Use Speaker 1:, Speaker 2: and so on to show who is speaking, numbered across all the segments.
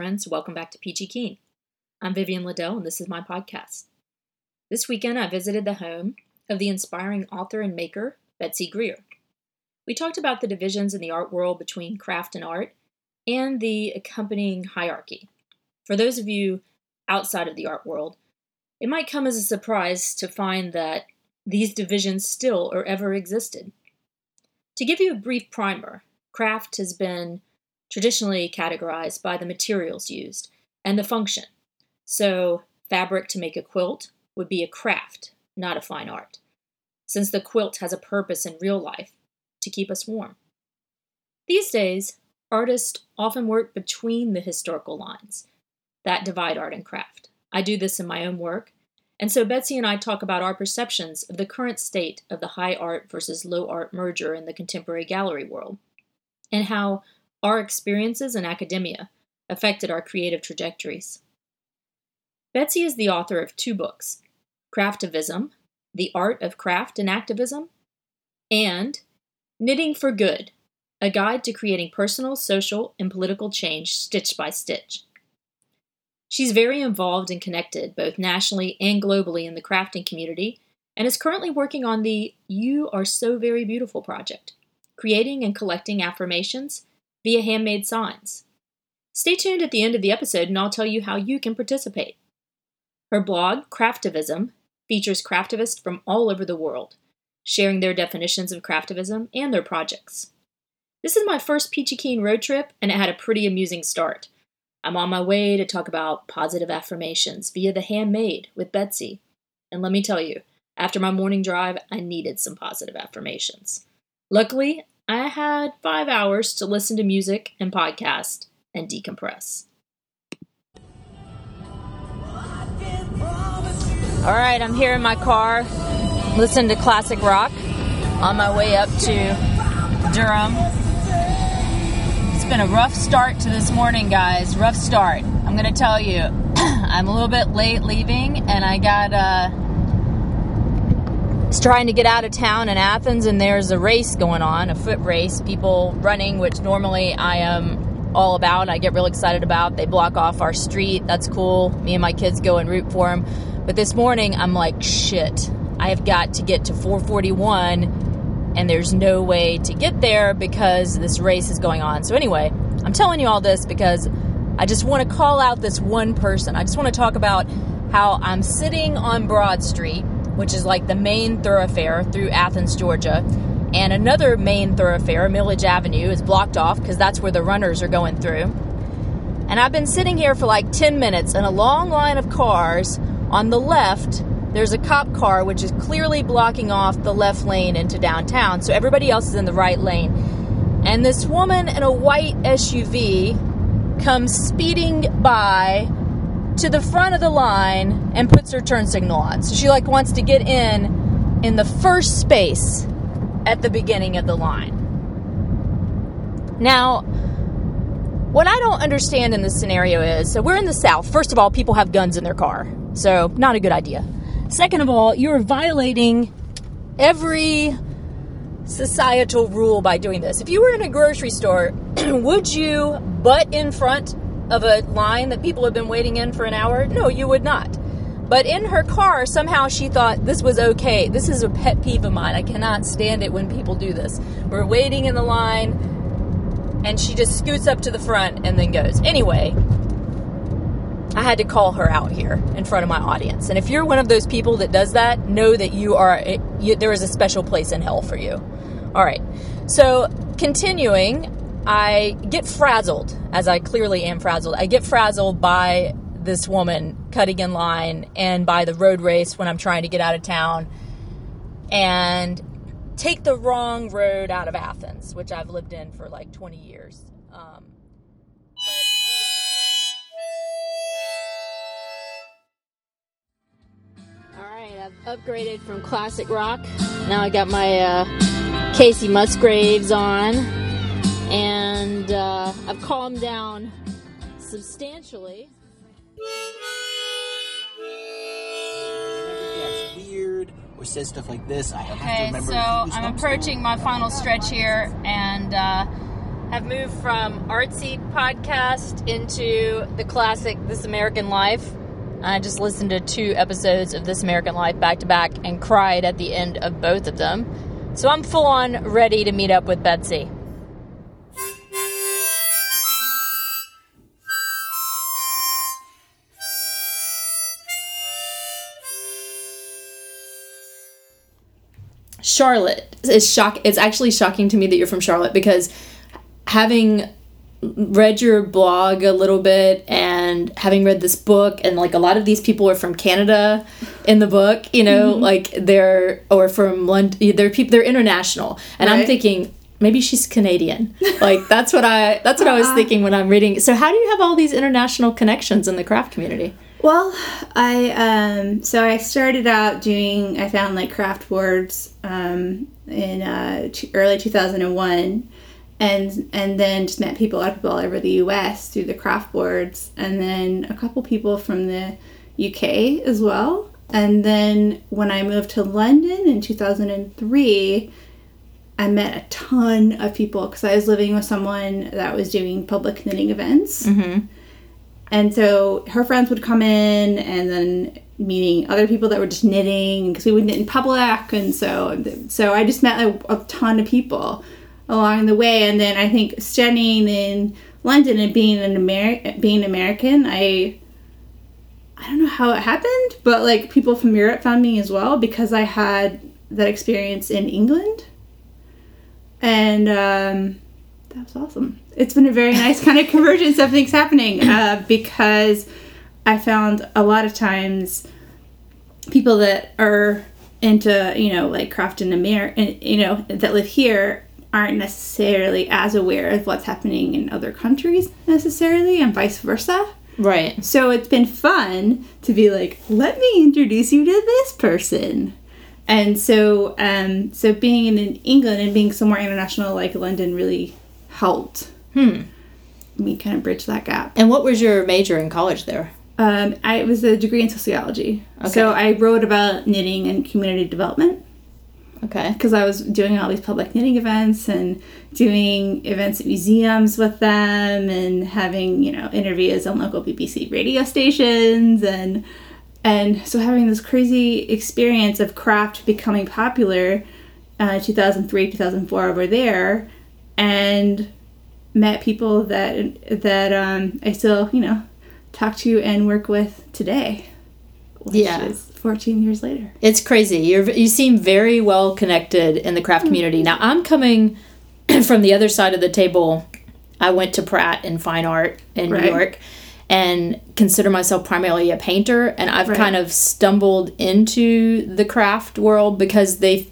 Speaker 1: Friends. Welcome back to Peachy Keen. I'm Vivian Liddell, and this is my podcast. This weekend, I visited the home of the inspiring author and maker, Betsy Greer. We talked about the divisions in the art world between craft and art and the accompanying hierarchy. For those of you outside of the art world, it might come as a surprise to find that these divisions still or ever existed. To give you a brief primer, craft has been traditionally categorized by the materials used and the function. So, fabric to make a quilt would be a craft, not a fine art, since the quilt has a purpose in real life to keep us warm. These days, artists often work between the historical lines that divide art and craft. I do this in my own work, and so Betsy and I talk about our perceptions of the current state of the high art versus low art merger in the contemporary gallery world, and how our experiences in academia affected our creative trajectories. Betsy is the author of two books Craftivism, The Art of Craft and Activism, and Knitting for Good, a guide to creating personal, social, and political change stitch by stitch. She's very involved and connected both nationally and globally in the crafting community and is currently working on the You Are So Very Beautiful project, creating and collecting affirmations via handmade signs. Stay tuned at the end of the episode and I'll tell you how you can participate. Her blog, Craftivism, features craftivists from all over the world, sharing their definitions of craftivism and their projects. This is my first Peachy Keen road trip, and it had a pretty amusing start. I'm on my way to talk about positive affirmations via the handmade with Betsy. And let me tell you, after my morning drive, I needed some positive affirmations. Luckily, I had five hours to listen to music and podcast and decompress. All right, I'm here in my car, listening to classic rock on my way up to Durham. It's been a rough start to this morning, guys. Rough start. I'm going to tell you, I'm a little bit late leaving, and I got uh, trying to get out of town in Athens, and there's a race going on, a foot race, people running, which normally I am all about. I get real excited about. They block off our street. That's cool. Me and my kids go and root for them. But this morning, I'm like, shit. I have got to get to 441, and there's no way to get there because this race is going on. So anyway, I'm telling you all this because I just want to call out this one person. I just want to talk about how I'm sitting on Broad Street which is like the main thoroughfare through Athens, Georgia. And another main thoroughfare, Milledge Avenue, is blocked off because that's where the runners are going through. And I've been sitting here for like 10 minutes in a long line of cars. On the left, there's a cop car which is clearly blocking off the left lane into downtown, so everybody else is in the right lane. And this woman in a white SUV comes speeding by to the front of the line and puts her turn signal on. So she like wants to get in in the first space at the beginning of the line. Now, what I don't understand in this scenario is so we're in the South. First of all, people have guns in their car. So, not a good idea. Second of all, you're violating every societal rule by doing this. If you were in a grocery store, would you butt in front of a line that people have been waiting in for an hour? No, you would not. But in her car, somehow she thought this was okay. This is a pet peeve of mine. I cannot stand it when people do this. We're waiting in the line, and she just scoots up to the front and then goes. Anyway, I had to call her out here in front of my audience. And if you're one of those people that does that, know that you are you, there is a special place in hell for you. All right. So, continuing, I get frazzled, as I clearly am frazzled. I get frazzled by this woman cutting in line and by the road race when I'm trying to get out of town and take the wrong road out of Athens, which I've lived in for like 20 years. Um, all right, I've upgraded from classic rock. Now I got my uh, Kacey Musgraves on and uh, I've calmed down substantially.
Speaker 2: weird or says stuff like this, I
Speaker 1: okay, so I'm approaching my final stretch here, and uh, have moved from artsy podcast into the classic This American Life. I just listened to two episodes of This American Life back to back and cried at the end of both of them. So I'm full on ready to meet up with Betsy. Charlotte is shock. It's actually shocking to me that you're from Charlotte because having read your blog a little bit and having read this book and like a lot of these people are from Canada in the book, you know, mm-hmm. like they're or from London. They're people. They're international, and right. I'm thinking maybe she's Canadian. like that's what I that's what I was uh-huh. thinking when I'm reading. So how do you have all these international connections in the craft community?
Speaker 3: Well, I um, so I started out doing I found like craft boards um, in uh, t- early 2001 and and then just met people a lot of people all over the US through the craft boards and then a couple people from the UK as well and then when I moved to London in 2003 I met a ton of people because I was living with someone that was doing public knitting events. Mm-hmm and so her friends would come in and then meeting other people that were just knitting because we would knit in public. And so, so I just met a, a ton of people along the way. And then I think studying in London and being an being American, I I don't know how it happened, but like people from Europe found me as well because I had that experience in England. And um, that was awesome. It's been a very nice kind of convergence of things happening uh, because I found a lot of times people that are into you know like craft in America, you know that live here aren't necessarily as aware of what's happening in other countries necessarily, and vice versa.
Speaker 1: Right.
Speaker 3: So it's been fun to be like, let me introduce you to this person. And so, um, so being in England and being somewhere international like London really helped hmm. me kind of bridge that gap.
Speaker 1: And what was your major in college there?
Speaker 3: Um, I it was a degree in sociology. Okay. So I wrote about knitting and community development.
Speaker 1: Okay.
Speaker 3: Because I was doing all these public knitting events and doing events at museums with them and having, you know, interviews on local BBC radio stations and and so having this crazy experience of craft becoming popular uh, 2003 2004 over there and met people that that um, I still you know talk to and work with today.
Speaker 1: yeah,
Speaker 3: is 14 years later.
Speaker 1: It's crazy. You're you seem very well connected in the craft community. Now I'm coming from the other side of the table. I went to Pratt in fine art in right. New York and consider myself primarily a painter and I've right. kind of stumbled into the craft world because they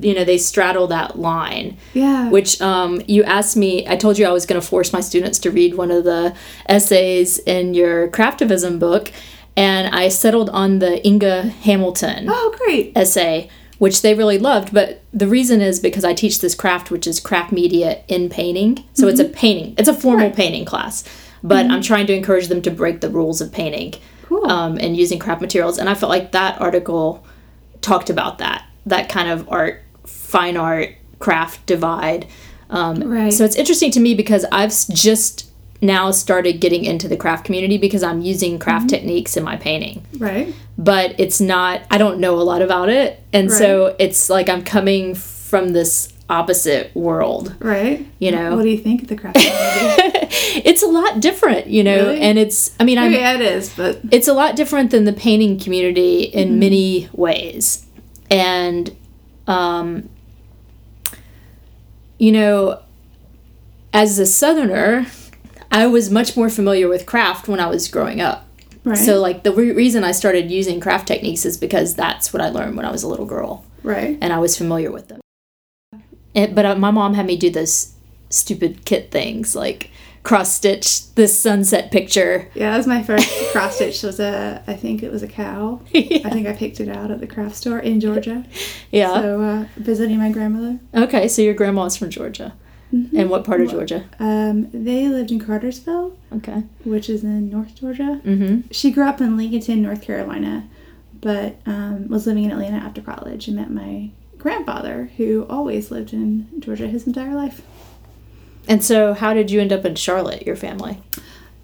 Speaker 1: you know they straddle that line
Speaker 3: yeah
Speaker 1: which um, you asked me i told you i was going to force my students to read one of the essays in your craftivism book and i settled on the inga hamilton
Speaker 3: oh great
Speaker 1: essay which they really loved but the reason is because i teach this craft which is craft media in painting so mm-hmm. it's a mm-hmm. painting it's a formal right. painting class but mm-hmm. i'm trying to encourage them to break the rules of painting cool. um, and using craft materials and i felt like that article talked about that that kind of art, fine art, craft divide. Um, right. So it's interesting to me because I've just now started getting into the craft community because I'm using craft mm-hmm. techniques in my painting.
Speaker 3: Right.
Speaker 1: But it's not, I don't know a lot about it. And right. so it's like I'm coming from this opposite world.
Speaker 3: Right.
Speaker 1: You know.
Speaker 3: What do you think of the craft community?
Speaker 1: it's a lot different, you know, really? and it's I mean
Speaker 3: I'm Yeah, it is, but
Speaker 1: it's a lot different than the painting community in mm-hmm. many ways and um, you know as a southerner i was much more familiar with craft when i was growing up. Right. so like the re- reason i started using craft techniques is because that's what i learned when i was a little girl.
Speaker 3: Right.
Speaker 1: And i was familiar with them. And, but uh, my mom had me do those stupid kit things like cross stitch this sunset picture.
Speaker 3: Yeah, that was my first cross stitch. Was a I think it was a cow. Yeah. I think I picked it out at the craft store in Georgia.
Speaker 1: Yeah.
Speaker 3: So uh, visiting my grandmother.
Speaker 1: Okay, so your grandma's from Georgia. Mm-hmm. And what part of Georgia?
Speaker 3: Um, they lived in Cartersville.
Speaker 1: Okay.
Speaker 3: Which is in North Georgia.
Speaker 1: Mm-hmm.
Speaker 3: She grew up in Lincolnton, North Carolina, but um, was living in Atlanta after college and met my grandfather, who always lived in Georgia his entire life.
Speaker 1: And so, how did you end up in Charlotte, your family?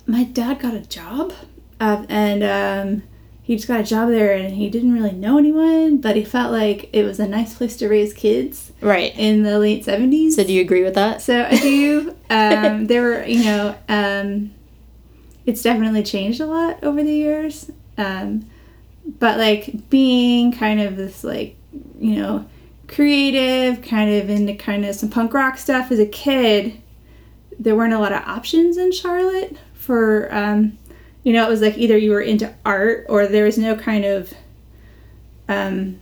Speaker 3: My dad got a job, uh, and um, he just got a job there, and he didn't really know anyone, but he felt like it was a nice place to raise kids
Speaker 1: Right.
Speaker 3: in the late seventies.
Speaker 1: So, do you agree with that?
Speaker 3: So I do. Um, there were, you know, um, it's definitely changed a lot over the years. Um, but like being kind of this, like, you know, creative, kind of into kind of some punk rock stuff as a kid, there weren't a lot of options in Charlotte for, um, you know, it was like either you were into art or there was no kind of, um,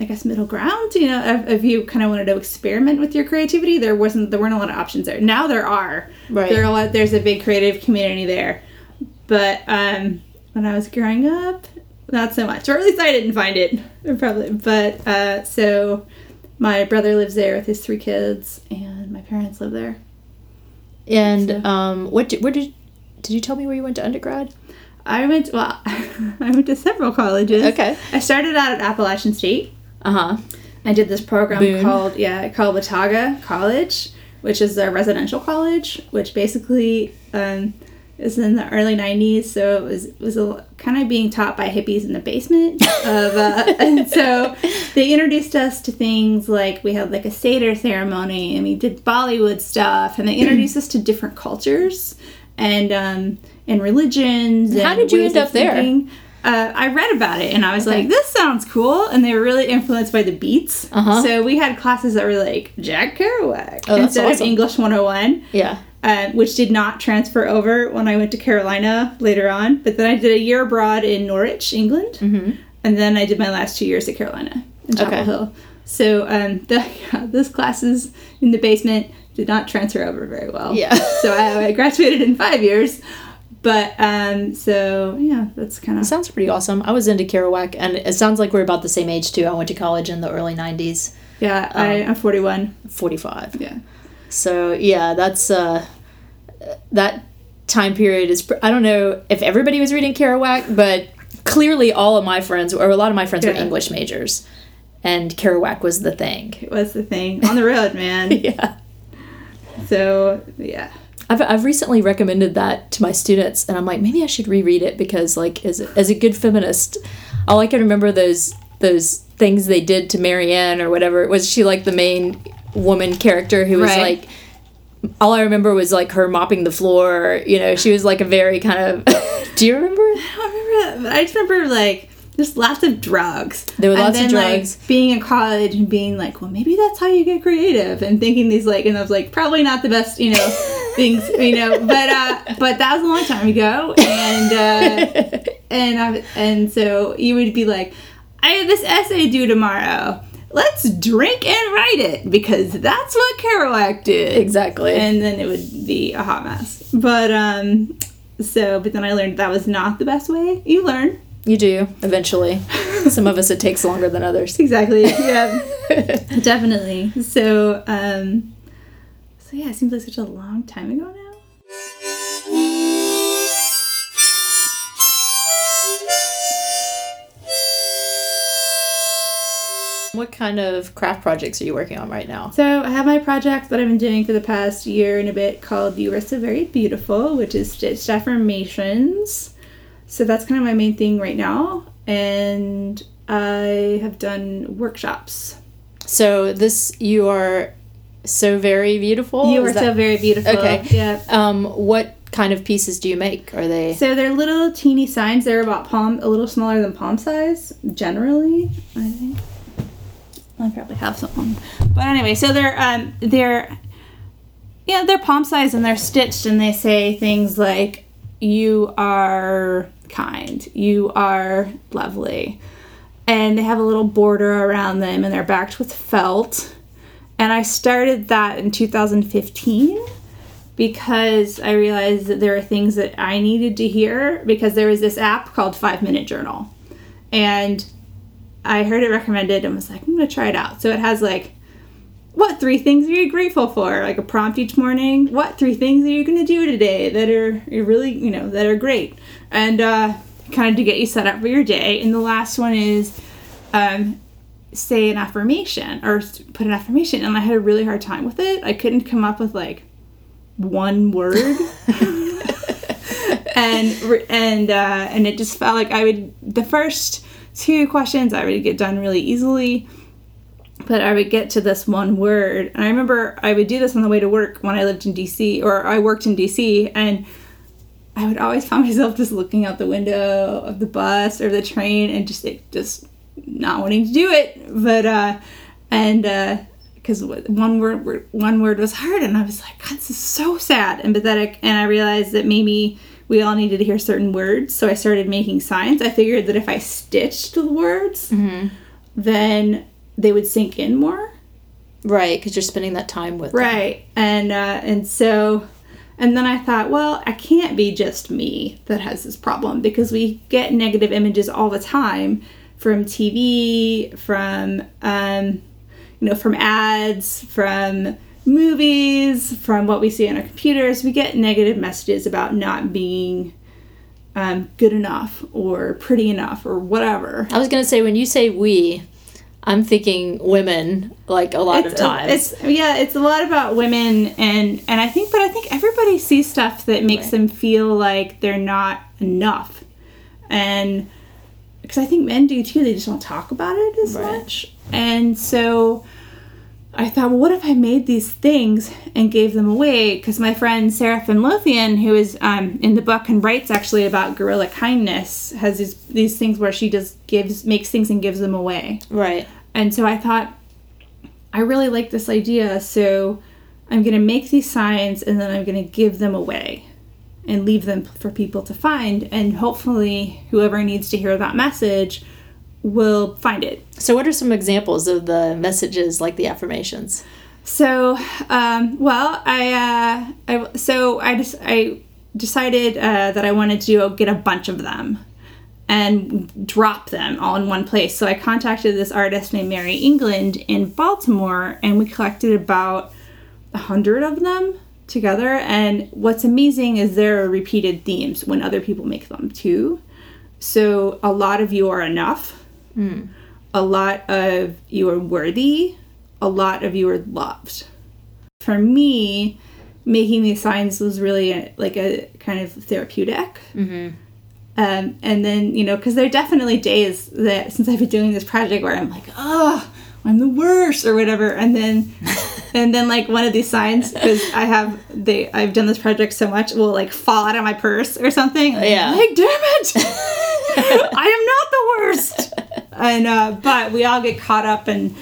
Speaker 3: I guess middle ground. You know, if, if you kind of wanted to experiment with your creativity, there wasn't there weren't a lot of options there. Now there are.
Speaker 1: Right.
Speaker 3: There are a lot. There's a big creative community there, but um, when I was growing up, not so much. Or at least I didn't find it. Probably. But uh, so my brother lives there with his three kids, and my parents live there.
Speaker 1: And
Speaker 3: So-
Speaker 1: um, what? Did, where did? Did you tell me where you went to undergrad?
Speaker 3: I went well. I went to several colleges.
Speaker 1: Okay.
Speaker 3: I started out at Appalachian State.
Speaker 1: Uh huh.
Speaker 3: I did this program called yeah called Watauga College, which is a residential college, which basically um, is in the early '90s. So it was was a, kind of being taught by hippies in the basement of, uh, and so they introduced us to things like we had like a seder ceremony and we did Bollywood stuff, and they introduced us to different cultures and um, and religions.
Speaker 1: How did you end up there?
Speaker 3: Uh, I read about it and I was
Speaker 1: Okay.
Speaker 3: like, this sounds cool. And they were really influenced by the beats.
Speaker 1: Uh-huh.
Speaker 3: So we had classes that were like Jack Kerouac
Speaker 1: Oh,
Speaker 3: instead
Speaker 1: awesome.
Speaker 3: of English 101,
Speaker 1: Yeah.
Speaker 3: uh, which did not transfer over when I went to Carolina later on. But then I did a year abroad in Norwich, England.
Speaker 1: Mm-hmm.
Speaker 3: And then I did my last two years at Carolina in Chapel
Speaker 1: Okay.
Speaker 3: Hill. So um, the, yeah, those classes in the basement did not transfer over very well.
Speaker 1: Yeah.
Speaker 3: so I, I graduated in five years. But um, so yeah, that's kind of
Speaker 1: Sounds pretty awesome. I was into Kerouac, and it sounds like we're about the same age too. I went to college in the early '90s,
Speaker 3: yeah. I,
Speaker 1: Um,
Speaker 3: I'm 41.
Speaker 1: 45.
Speaker 3: Yeah.
Speaker 1: So yeah, that's uh, that time period is. pr- I don't know if everybody was reading Kerouac, but clearly all of my friends, or a lot of my friends, were English majors, and Kerouac was the thing.
Speaker 3: It was the thing on the road, man.
Speaker 1: Yeah.
Speaker 3: So yeah,
Speaker 1: I've, I've recently recommended that to my students, and I'm like, maybe I should reread it because, like, as a, as a good feminist, all I can remember those those things they did to Marianne or whatever. Was she like the main woman character who was
Speaker 3: Right.
Speaker 1: like? All I remember was like her mopping the floor. You know, she was like a very kind of. do you remember?
Speaker 3: I don't remember that, I just remember like just lots of drugs.
Speaker 1: There were lots of
Speaker 3: then, like,
Speaker 1: drugs.
Speaker 3: being in college and being like, well, maybe that's how you get creative, and thinking these like, and I was like, probably not the best, you know, things, you know, but uh, but that was a long time ago, and uh, and I, and so you would be like, I have this essay due tomorrow. Let's drink and write it because that's what Kerouac did.
Speaker 1: Exactly.
Speaker 3: and then it would be a hot mess. But um, so but then I learned that was not the best way. You learn
Speaker 1: you do eventually. Some of us it takes longer than others.
Speaker 3: exactly. Yeah, definitely. So um, so yeah, it seems like such a long time ago now.
Speaker 1: What kind of craft projects are you working on right now?
Speaker 3: So I have my project that I've been doing for the past year and a bit called You Are So Very Beautiful, which is stitched affirmations. So that's kind of my main thing right now. And I have done workshops.
Speaker 1: So this you are so very beautiful.
Speaker 3: you are
Speaker 1: that-
Speaker 3: so very beautiful.
Speaker 1: Okay.
Speaker 3: Yeah.
Speaker 1: Um, what kind of pieces do you make? Are they?
Speaker 3: So they're little teeny signs. They're about palm, a little smaller than palm size, generally. I think. I probably have some. But anyway, so they're um they're yeah they're palm size and they're stitched and they say things like you are kind, you are lovely, and they have a little border around them and they're backed with felt. And I started that in 2015 because I realized that there are things that I needed to hear because there was this app called Five Minute Journal. And I heard it recommended and was like, I'm to try it out. So it has like, what three things are you grateful for? Like a prompt each morning. What three things are you going to do today that are are really, you know, that are great? And uh, kind of to get you set up for your day. And the last one is um, say an affirmation or put an affirmation. And I had a really hard time with it. I couldn't come up with like one word. and and uh, and it just felt like I would the first two questions I would get done really easily, but I would get to this one word. And I remember I would do this on the way to work when I lived in DC or I worked in DC and I would always find myself just looking out the window of the bus or the train and just it, just not wanting to do it. But uh and uh because one word one word was hard and I was like, God, this is so sad and pathetic. And I realized that maybe we all needed to hear certain words. So I started making signs. I figured that if I stitched the words, then they would sink in more.
Speaker 1: Right, because you're spending that time with them.
Speaker 3: Right. And uh, and so and then I thought, well, I can't be just me that has this problem because we get negative images all the time from TV, from um, you know, from ads, from movies, from what we see on our computers. We get negative messages about not being um, good enough or pretty enough or whatever.
Speaker 1: I was gonna say when you say we, I'm thinking women like a lot of times.
Speaker 3: It's yeah, it's a lot about women and and I think but I think everybody sees stuff that makes
Speaker 1: Right.
Speaker 3: them feel like they're not enough. And because I think men do too, they just don't talk about it as
Speaker 1: Right.
Speaker 3: much. And so I thought, well, what if I made these things and gave them away? Because my friend Sayraphim Lothian, who is um, in the book and writes actually about guerrilla kindness, has these these things where she just gives makes things and gives them away.
Speaker 1: right.
Speaker 3: And so I thought, I really like this idea, so I'm going to make these signs and then I'm going to give them away and leave them for people to find. And hopefully, whoever needs to hear that message will find it.
Speaker 1: So what are some examples of the messages like the affirmations?
Speaker 3: So, um, well, I, uh, I so I just I decided uh, that I wanted to get a bunch of them and drop them all in one place. So I contacted this artist named Mary England in Baltimore, and we collected about a hundred of them together. And what's amazing is there are repeated themes when other people make them too. So a lot of you are enough. A lot of you are worthy. A lot of you are loved. For me, making these signs was really a, like a kind of therapeutic. Um, and then, you know, because there are definitely days that since I've been doing this project where I'm like, oh, I'm the worst or whatever. And then, and then like one of these signs, because I have, they, I've done this project so much, will like fall out of my purse or something.
Speaker 1: Yeah.
Speaker 3: Like, damn it. I am not the worst. And, uh, but we all get caught up in,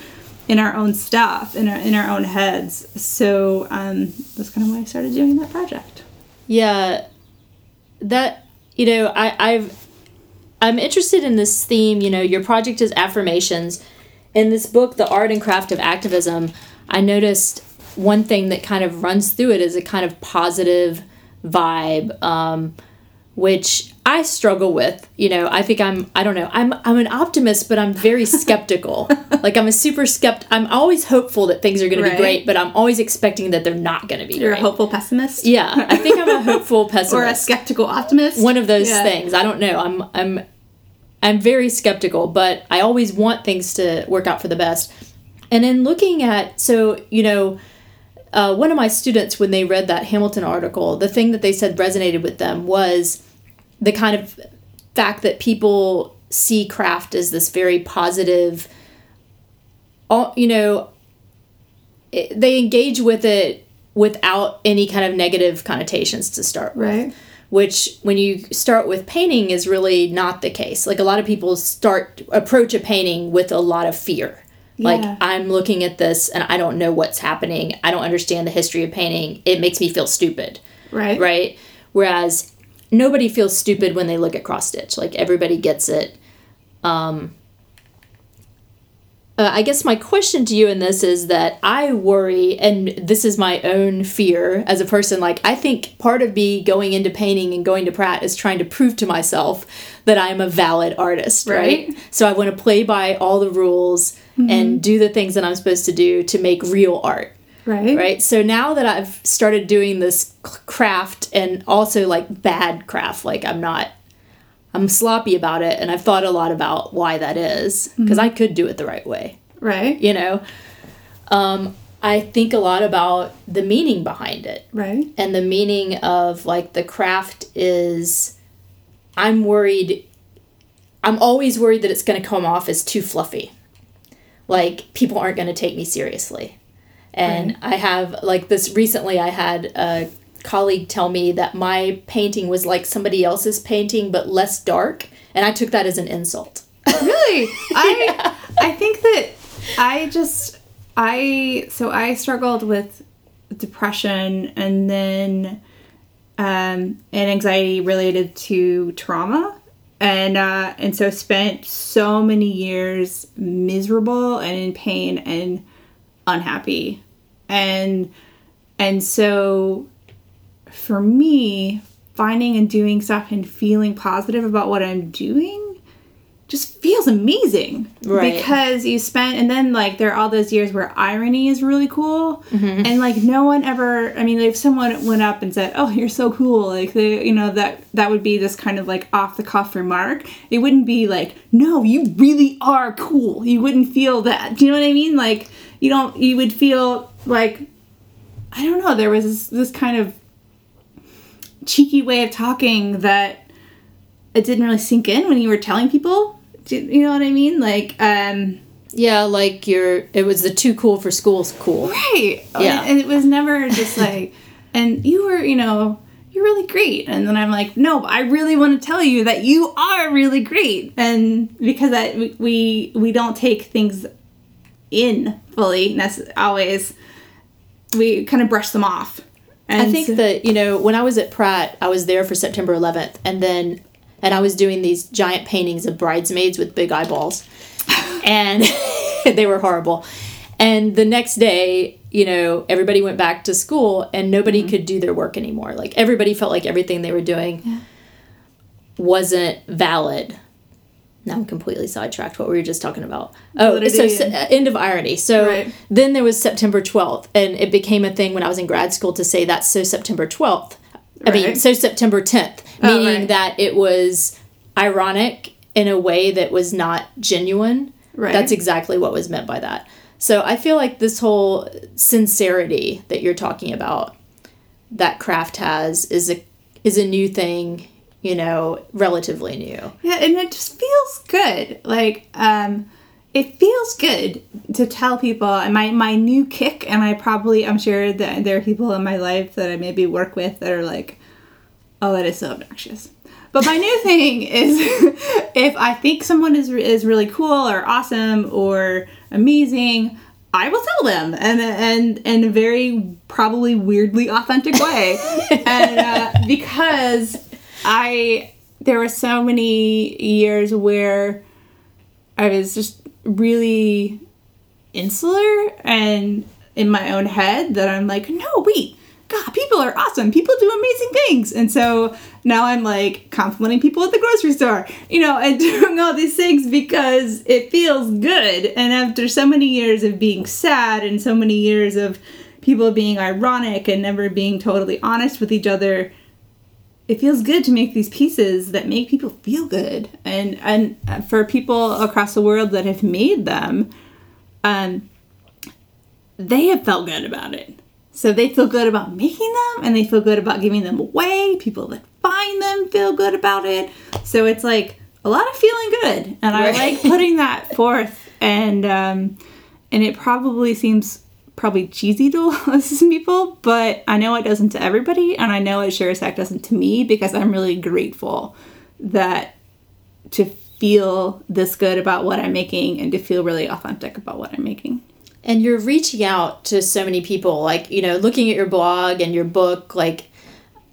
Speaker 3: in our own stuff, in our, in our own heads. So, um, that's kind of why I started doing that project.
Speaker 1: Yeah, that you know, I, I've I'm interested in this theme. You know, your project is affirmations. In this book, The Art and Craft of Activism, I noticed one thing that kind of runs through it is a kind of positive vibe, um, which I struggle with. You know, I think I'm I don't know I'm I'm an optimist, but I'm very skeptical. like I'm a super skept. I'm always hopeful that things are going to be great, but I'm always expecting that they're not going to be
Speaker 3: You're
Speaker 1: great.
Speaker 3: a hopeful pessimist?
Speaker 1: Yeah, I think I'm a hopeful pessimist
Speaker 3: or a skeptical optimist.
Speaker 1: one of those
Speaker 3: Yeah.
Speaker 1: things. I don't know. I'm I'm I'm very skeptical, but I always want things to work out for the best. And in looking at so, you know, uh, one of my students when they read that Hamilton article, the thing that they said resonated with them was the kind of fact that people see craft as this very positive you know it, they engage with it without any kind of negative connotations to start with.
Speaker 3: Right.
Speaker 1: which when you start with painting is really not the case. Like a lot of people start approach a painting with a lot of fear. Like i'm looking at this and i don't know what's happening. I don't understand the history of painting. It makes me feel stupid.
Speaker 3: Right.
Speaker 1: right? Whereas nobody feels stupid when they look at cross stitch like everybody gets it um uh, I guess my question to you in this is that I worry, and this is my own fear as a person. Like, I think part of me going into painting and going to Pratt is trying to prove to myself that I am a valid artist, right?
Speaker 3: Right.
Speaker 1: So I want to play by all the rules and do the things that I'm supposed to do to make real art
Speaker 3: Right.
Speaker 1: right so now that i've started doing this craft and also like bad craft like i'm not i'm sloppy about it and i've thought a lot about why that is because i could do it the right way
Speaker 3: Right.
Speaker 1: you know um I think a lot about the meaning behind it.
Speaker 3: Right.
Speaker 1: And the meaning of like the craft is I'm worried I'm always worried that it's going to come off as too fluffy. Like people aren't going to take me seriously. And right. I have like this recently I had a colleague tell me that my painting was like somebody else's painting but less dark and I took that as an insult.
Speaker 3: Really? I I think that I just I so I struggled with depression and then um, and anxiety related to trauma and uh, and so spent so many years miserable and in pain and unhappy. And and so for me finding and doing stuff and feeling positive about what i'm doing just feels amazing. Right. Because you spent and then like there are all those years where irony is really cool. Mm-hmm. and like no one ever i mean if someone went up and said oh you're so cool like they you know that that would be this kind of like off the cuff remark. It wouldn't be like no you really are cool. You wouldn't feel that. Do you know what i mean? Like you don't you would feel like i don't know there was this, this kind of cheeky way of talking that it didn't really sink in when you were telling people you know what I mean? Like, um,
Speaker 1: yeah, like you're. It was the too cool for school's cool,
Speaker 3: right? Yeah, and it was never just like, and you were, you know, you're really great, and then I'm like, no, I really want to tell you that you are really great, and because that we we don't take things in fully, necess- always, we kind of brush them off.
Speaker 1: And I think that you know when I was at Pratt, I was there for September 11th, and then and I was doing these giant paintings of bridesmaids with big eyeballs. and they were horrible. And the next day, you know, everybody went back to school and nobody mm-hmm. could do their work anymore. Like everybody felt like everything they were doing yeah. wasn't valid. Now I'm completely sidetracked. What were we just talking about? Oh, so, so uh, end of irony. So right. then there was September 12th, and it became a thing when I was in grad school to say that's so September 12th. I mean, so September 10th, meaning oh, right. that it was ironic in a way that was not genuine. Right. That's exactly what was meant by that. So I feel like this whole sincerity that you're talking about that craft has is a is a new thing, you know, relatively new.
Speaker 3: Yeah, and it just feels good. Like um it feels good to tell people and my, my new kick and i probably i'm sure that there are people in my life that i maybe work with that are like oh that is so obnoxious but my new thing is if i think someone is, is really cool or awesome or amazing i will tell them and and in a very probably weirdly authentic way and uh, because i there were so many years where i was just really insular and in my own head that I'm like, no, wait, God, people are awesome. People do amazing things. And so now I'm like complimenting people at the grocery store, you know, and doing all these things because it feels good. And after so many years of being sad and so many years of people being ironic and never being totally honest with each other, it feels good to make these pieces that make people feel good. And and for people across the world that have made them um they have felt good about it. So they feel good about making them and they feel good about giving them away. People that find them feel good about it. So it's like a lot of feeling good. And i like putting that forth. And um and it probably seems probably cheesy to some people, but I know it doesn't to everybody, and I know it sure as heck doesn't to me because I'm really grateful that to feel this good about what I'm making and to feel really authentic about what I'm making.
Speaker 1: And you're reaching out to so many people, like, you know, looking at your blog and your book, like,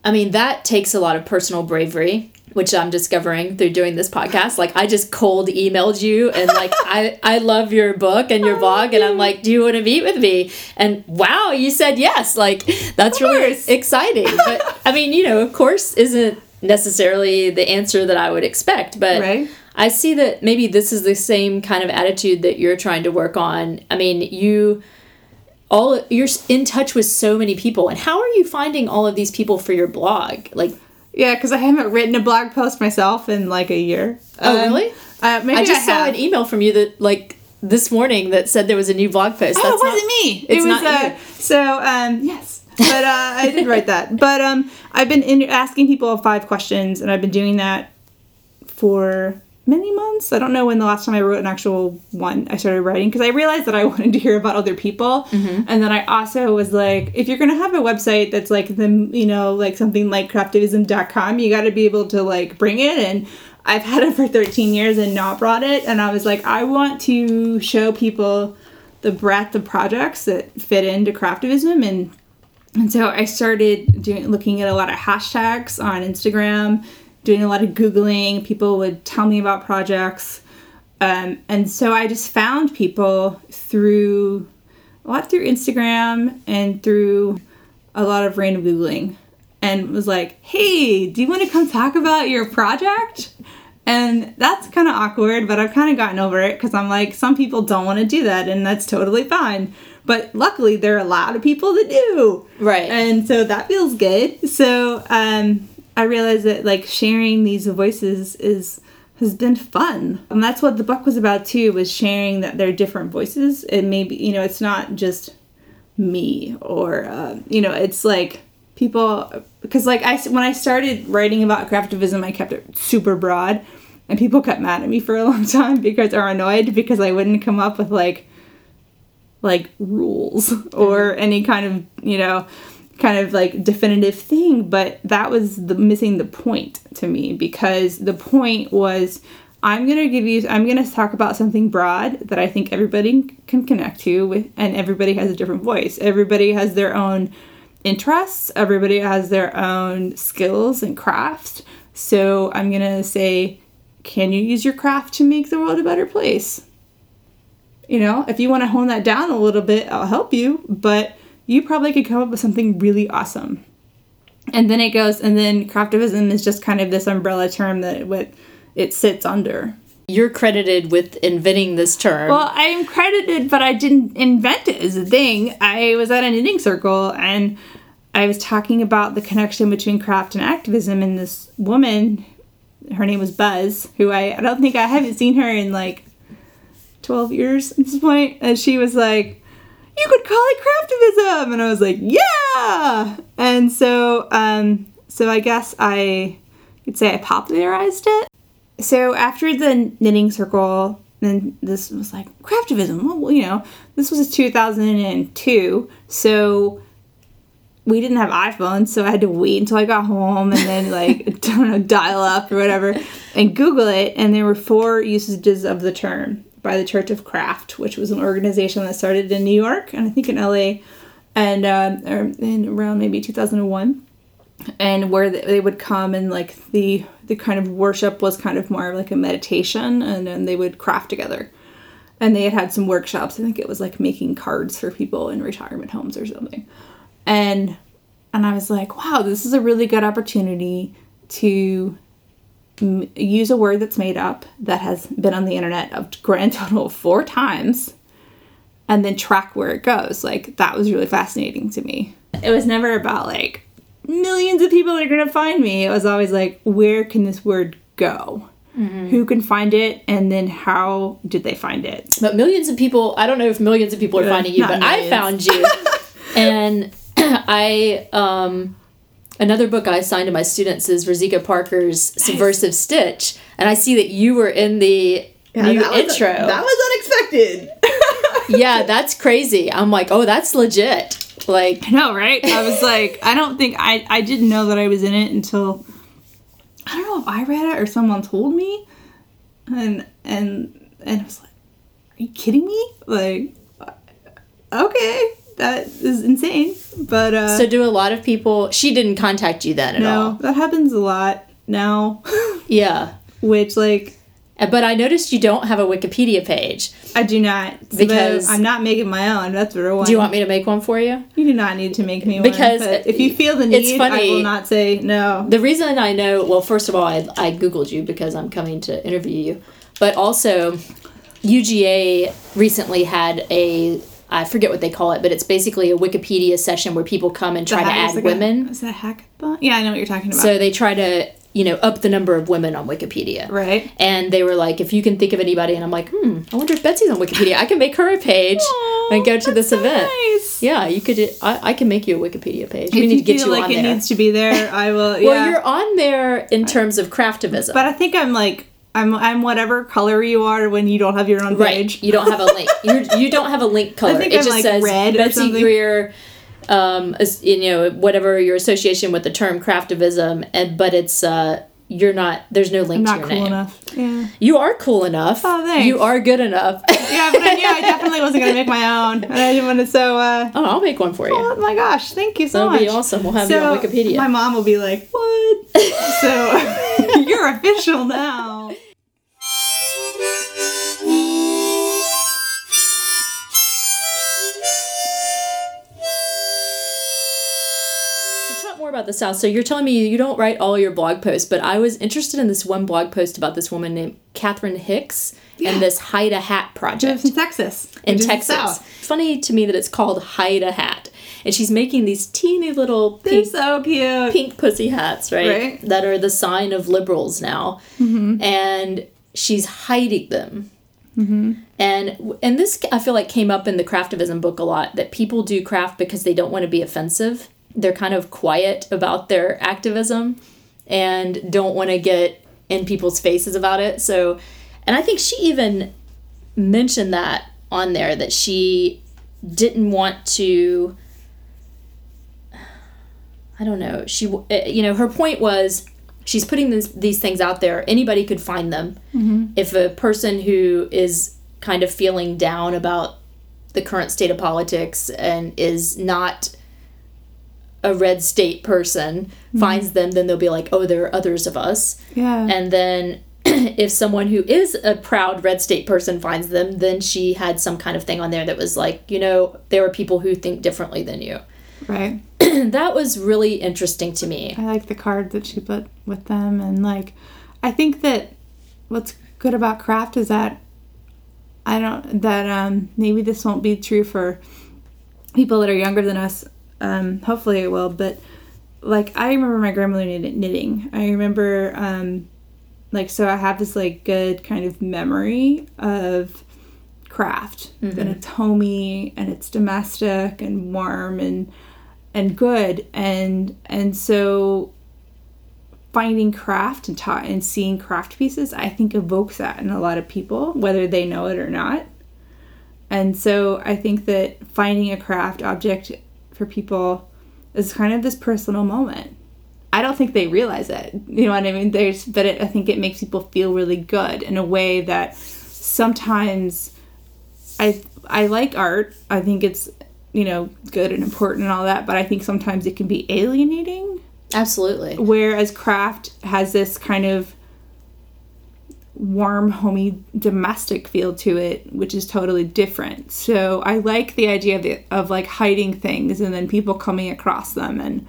Speaker 1: I mean, that takes a lot of personal bravery which I'm discovering through doing this podcast. Like I just cold emailed you and like I I love your book and your blog and I'm like, "Do you want to meet with me?" And wow, you said yes. Like that's really exciting. But I mean, you know, of course isn't necessarily the answer that I would expect, but right. I see that maybe this is the same kind of attitude that you're trying to work on. I mean, you all you're in touch with so many people and how are you finding all of these people for your blog? Like
Speaker 3: yeah, because I haven't written a blog post myself in like a year.
Speaker 1: Oh, um, really? Uh, maybe I just I saw an email from you that like this morning that said there was a new blog post.
Speaker 3: Oh,
Speaker 1: That's
Speaker 3: it wasn't
Speaker 1: not-
Speaker 3: me.
Speaker 1: it's
Speaker 3: it was,
Speaker 1: not
Speaker 3: uh,
Speaker 1: you.
Speaker 3: So, um, yes, but uh, I did write that. But um, I've been in, asking people five questions, and I've been doing that for many months. I don't know when the last time I wrote an actual one I started writing because I realized that I wanted to hear about other people,
Speaker 1: Mm-hmm.
Speaker 3: and then I also was like, if you're gonna have a website that's like the you know like something like craftivism.com, you got to be able to like bring it and. I've had it for 13 years and not brought it, and I was like, I want to show people the breadth of projects that fit into craftivism and and so I started doing looking at a lot of hashtags on Instagram, doing a lot of googling. People would tell me about projects, um, and so I just found people through a lot through Instagram and through a lot of random googling, and was like, "Hey, do you want to come talk about your project?" And that's kind of awkward, but I've kind of gotten over it because I'm like, some people don't want to do that, and that's totally fine. But luckily, there are a lot of people that do.
Speaker 1: Right.
Speaker 3: And so that feels good. So um, I realized that like sharing these voices is has been fun, and that's what the book was about too. Was sharing that there are different voices, and maybe you know it's not just me or uh, you know it's like people because like I when I started writing about craftivism, I kept it super broad, and people got mad at me for a long time because are annoyed because I wouldn't come up with like like rules or any kind of you know kind of like definitive thing but that was the missing the point to me because the point was i'm going to give you i'm going to talk about something broad that i think everybody can connect to with and everybody has a different voice. Everybody has their own interests. Everybody has their own skills and crafts. So i'm going to say can you use your craft to make the world a better place? You know, if you want to hone that down a little bit, I'll help you, but you probably could come up with something really awesome. And then it goes, and then craftivism is just kind of this umbrella term that what it sits under.
Speaker 1: You're credited with inventing this term.
Speaker 3: Well, I am credited, but I didn't invent it as a thing. I was at a knitting circle and I was talking about the connection between craft and activism, and this woman, her name was Buzz, who I, I don't think I haven't seen her in like 12 years at this point, and she was like, You could call it craftivism! And I was like, Yeah! And so, um, so I guess I could say I popularized it. So after the knitting circle, then this was like craftivism. Well, you know, this was 2002, so we didn't have iPhones, so I had to wait until I got home and then like know, dial up or whatever and Google it. And there were four usages of the term by the Church of Craft, which was an organization that started in New York and I think in LA, and um, in around maybe 2001 and where they would come and like the the kind of worship was kind of more like a meditation and then they would craft together. And they had had some workshops. I think it was like making cards for people in retirement homes or something. And and i was like wow this is a really good opportunity to m- use a word that's made up that has been on the internet a grand total of four times and then track where it goes like that was really fascinating to me it was never about like millions of people are going to find me. It was always like, where can this word go? Who can find it? And then how did they find it?
Speaker 1: but millions of people, I don't know if millions of people are
Speaker 3: Yeah,
Speaker 1: finding you, but I found you. and I, um, another book I assigned to my students is Rozsika Parker's Subversive Stitch. And I see that you were in the new intro.
Speaker 3: That was unexpected.
Speaker 1: yeah, that's crazy. I'm like, oh, that's legit. Like,
Speaker 3: I know, right? I was like, I don't think I I didn't know that I was in it until I don't know if I read it or someone told me, and and and I was like, are you kidding me? Like, okay, that is insane. But uh,
Speaker 1: so do a lot of people, she didn't contact you then at
Speaker 3: no,
Speaker 1: all.
Speaker 3: that happens a lot now.
Speaker 1: Yeah.
Speaker 3: Which like
Speaker 1: Uh, But I noticed you don't have a Wikipedia page.
Speaker 3: I do not
Speaker 1: Because-
Speaker 3: I'm not making my own. That's what I want.
Speaker 1: Do you want me to make one for you?
Speaker 3: You do not need to make me
Speaker 1: Because
Speaker 3: one. Because if you feel the need,
Speaker 1: it's funny.
Speaker 3: I will not say no.
Speaker 1: The reason I know, well, first of all, I, I Googled you because I'm coming to interview you. But also, UGA recently had a, I forget what they call it, but it's basically a Wikipedia session where people come and try to add
Speaker 3: like
Speaker 1: women.
Speaker 3: A, is that a hackathon? Yeah, I know what you're talking about.
Speaker 1: So they try to you know, up the number of women on Wikipedia.
Speaker 3: Right.
Speaker 1: And they were like, if you can think of anybody, and I'm like, hmm, I wonder if Betsy's on Wikipedia. I can make her a page and go to this event.
Speaker 3: nice.
Speaker 1: Yeah, you could. I, I can make you a Wikipedia page.
Speaker 3: If
Speaker 1: we need to get you
Speaker 3: like
Speaker 1: on
Speaker 3: it
Speaker 1: there.
Speaker 3: needs to be there, I will. Yeah.
Speaker 1: Well, you're on there in terms of craftivism.
Speaker 3: but I think I'm like I'm I'm whatever color you are when you don't have your own page. Right.
Speaker 1: You don't have a link. You're, you don't have a link color.
Speaker 3: think
Speaker 1: it
Speaker 3: I'm,
Speaker 1: just
Speaker 3: like,
Speaker 1: says
Speaker 3: red or
Speaker 1: Betsy. Greer. Um, you know, whatever your association with the term craftivism, and but it's uh, you're not. There's no link
Speaker 3: I'm
Speaker 1: to
Speaker 3: not
Speaker 1: your
Speaker 3: cool
Speaker 1: name.
Speaker 3: enough. Yeah.
Speaker 1: You are cool enough.
Speaker 3: Oh, thanks.
Speaker 1: You are good enough.
Speaker 3: Yeah, but I knew I definitely wasn't gonna make my own, and I didn't want to. So, uh,
Speaker 1: oh, I'll make one for you.
Speaker 3: oh my gosh, thank you so much.
Speaker 1: That'll be awesome. We'll have you on Wikipedia.
Speaker 3: My mom will be like, "What?" so you're official now.
Speaker 1: Talk more about the South. So you're telling me you don't write all your blog posts, but I was interested in this one blog post about this woman named Catherine Hicks
Speaker 3: Yeah.
Speaker 1: and this hide a hat project
Speaker 3: in Texas.
Speaker 1: in
Speaker 3: which is the
Speaker 1: Texas. Funny to me that it's called hide a hat, and she's making these teeny little
Speaker 3: They're
Speaker 1: pink,
Speaker 3: so cute.
Speaker 1: pink pussy hats, right?
Speaker 3: Right.
Speaker 1: That are the sign of liberals now, mm-hmm. and she's hiding them. And and this I feel like came up in the craftivism book a lot that people do craft because they don't want to be offensive. They're kind of quiet about their activism and don't want to get in people's faces about it. So and I think she even mentioned that on there that she didn't want to I don't know. She uh, you know her point was she's putting this, these things out there. Anybody could find them. Mm-hmm. If a person who is kind of feeling down about the current state of politics and is not a red state person mm-hmm. finds them, then they'll be like, "Oh, there are others of us."
Speaker 3: Yeah.
Speaker 1: And then if someone who is a proud red state person finds them, then she had some kind of thing on there that was like, you know, there are people who think differently than you.
Speaker 3: right.
Speaker 1: that was really interesting to me.
Speaker 3: I like the card that she put with them, and like, I think that what's good about craft is that I don't that um maybe this won't be true for people that are younger than us. Um, hopefully it will, but like I remember my grandmother knitting. I remember um like so I have this like good kind of memory of craft and it's homey and it's domestic and warm and and good and and so finding craft and ta- and seeing craft pieces i think evokes that in a lot of people whether they know it or not. And so i think that finding a craft object for people is kind of this personal moment. I don't think they realize it you know what i mean? There's but it, i think it makes people feel really good in a way that sometimes I I like art. I think it's you know good and important and all that, but I think sometimes it can be alienating.
Speaker 1: Absolutely.
Speaker 3: Whereas craft has this kind of warm, homey, domestic feel to it, which is totally different. So I like the idea of the, of like hiding things and then people coming across them and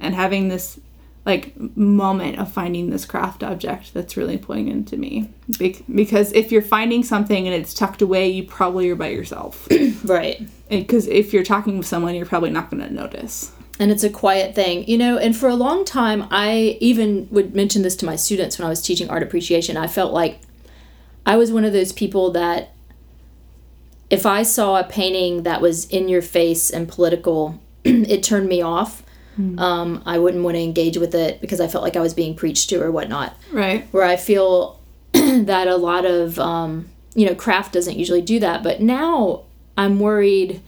Speaker 3: and having this like moment of finding this craft object that's really poignant to me. Bec- because if you're finding something and it's tucked away you probably are by yourself.
Speaker 1: Right.
Speaker 3: because if you're talking with someone you're probably not going to notice.
Speaker 1: And it's a quiet thing you know and for a long time i even would mention this to my students when i was teaching art appreciation. I felt like i was one of those people that if i saw a painting that was in your face and political it turned me off um, i wouldn't want to engage with it because i felt like i was being preached to or whatnot
Speaker 3: right
Speaker 1: where I feel that a lot of um, you know craft doesn't usually do that. But now I'm worried.